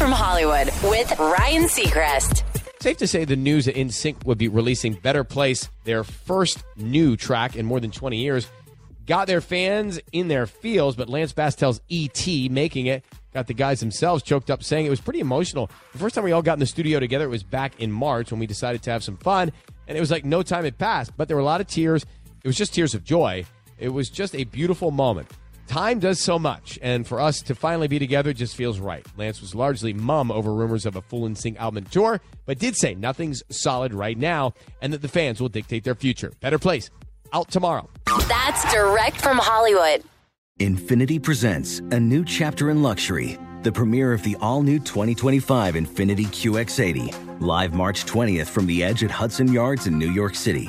From Hollywood with Ryan Seacrest. Safe to say the news that NSYNC would be releasing Better Place, their first new track in more than 20 years, got their fans in their feels, but Lance Bass tells E.T. making it got the guys themselves choked up, saying it was pretty emotional. The first time we all got in the studio together, it was back in March when we decided to have some fun, and it was like no time had passed, but there were a lot of tears. It was just tears of joy. It was just a beautiful moment. Time does so much, and for us to finally be together just feels right. Lance was largely mum over rumors of a full NSYNC album tour, but did say nothing's solid right now and that the fans will dictate their future. Better Place, out tomorrow. That's direct from Hollywood. Infiniti presents a new chapter in luxury, the premiere of the all new 2025 Infiniti QX80, live March 20th from the edge at Hudson Yards in New York City,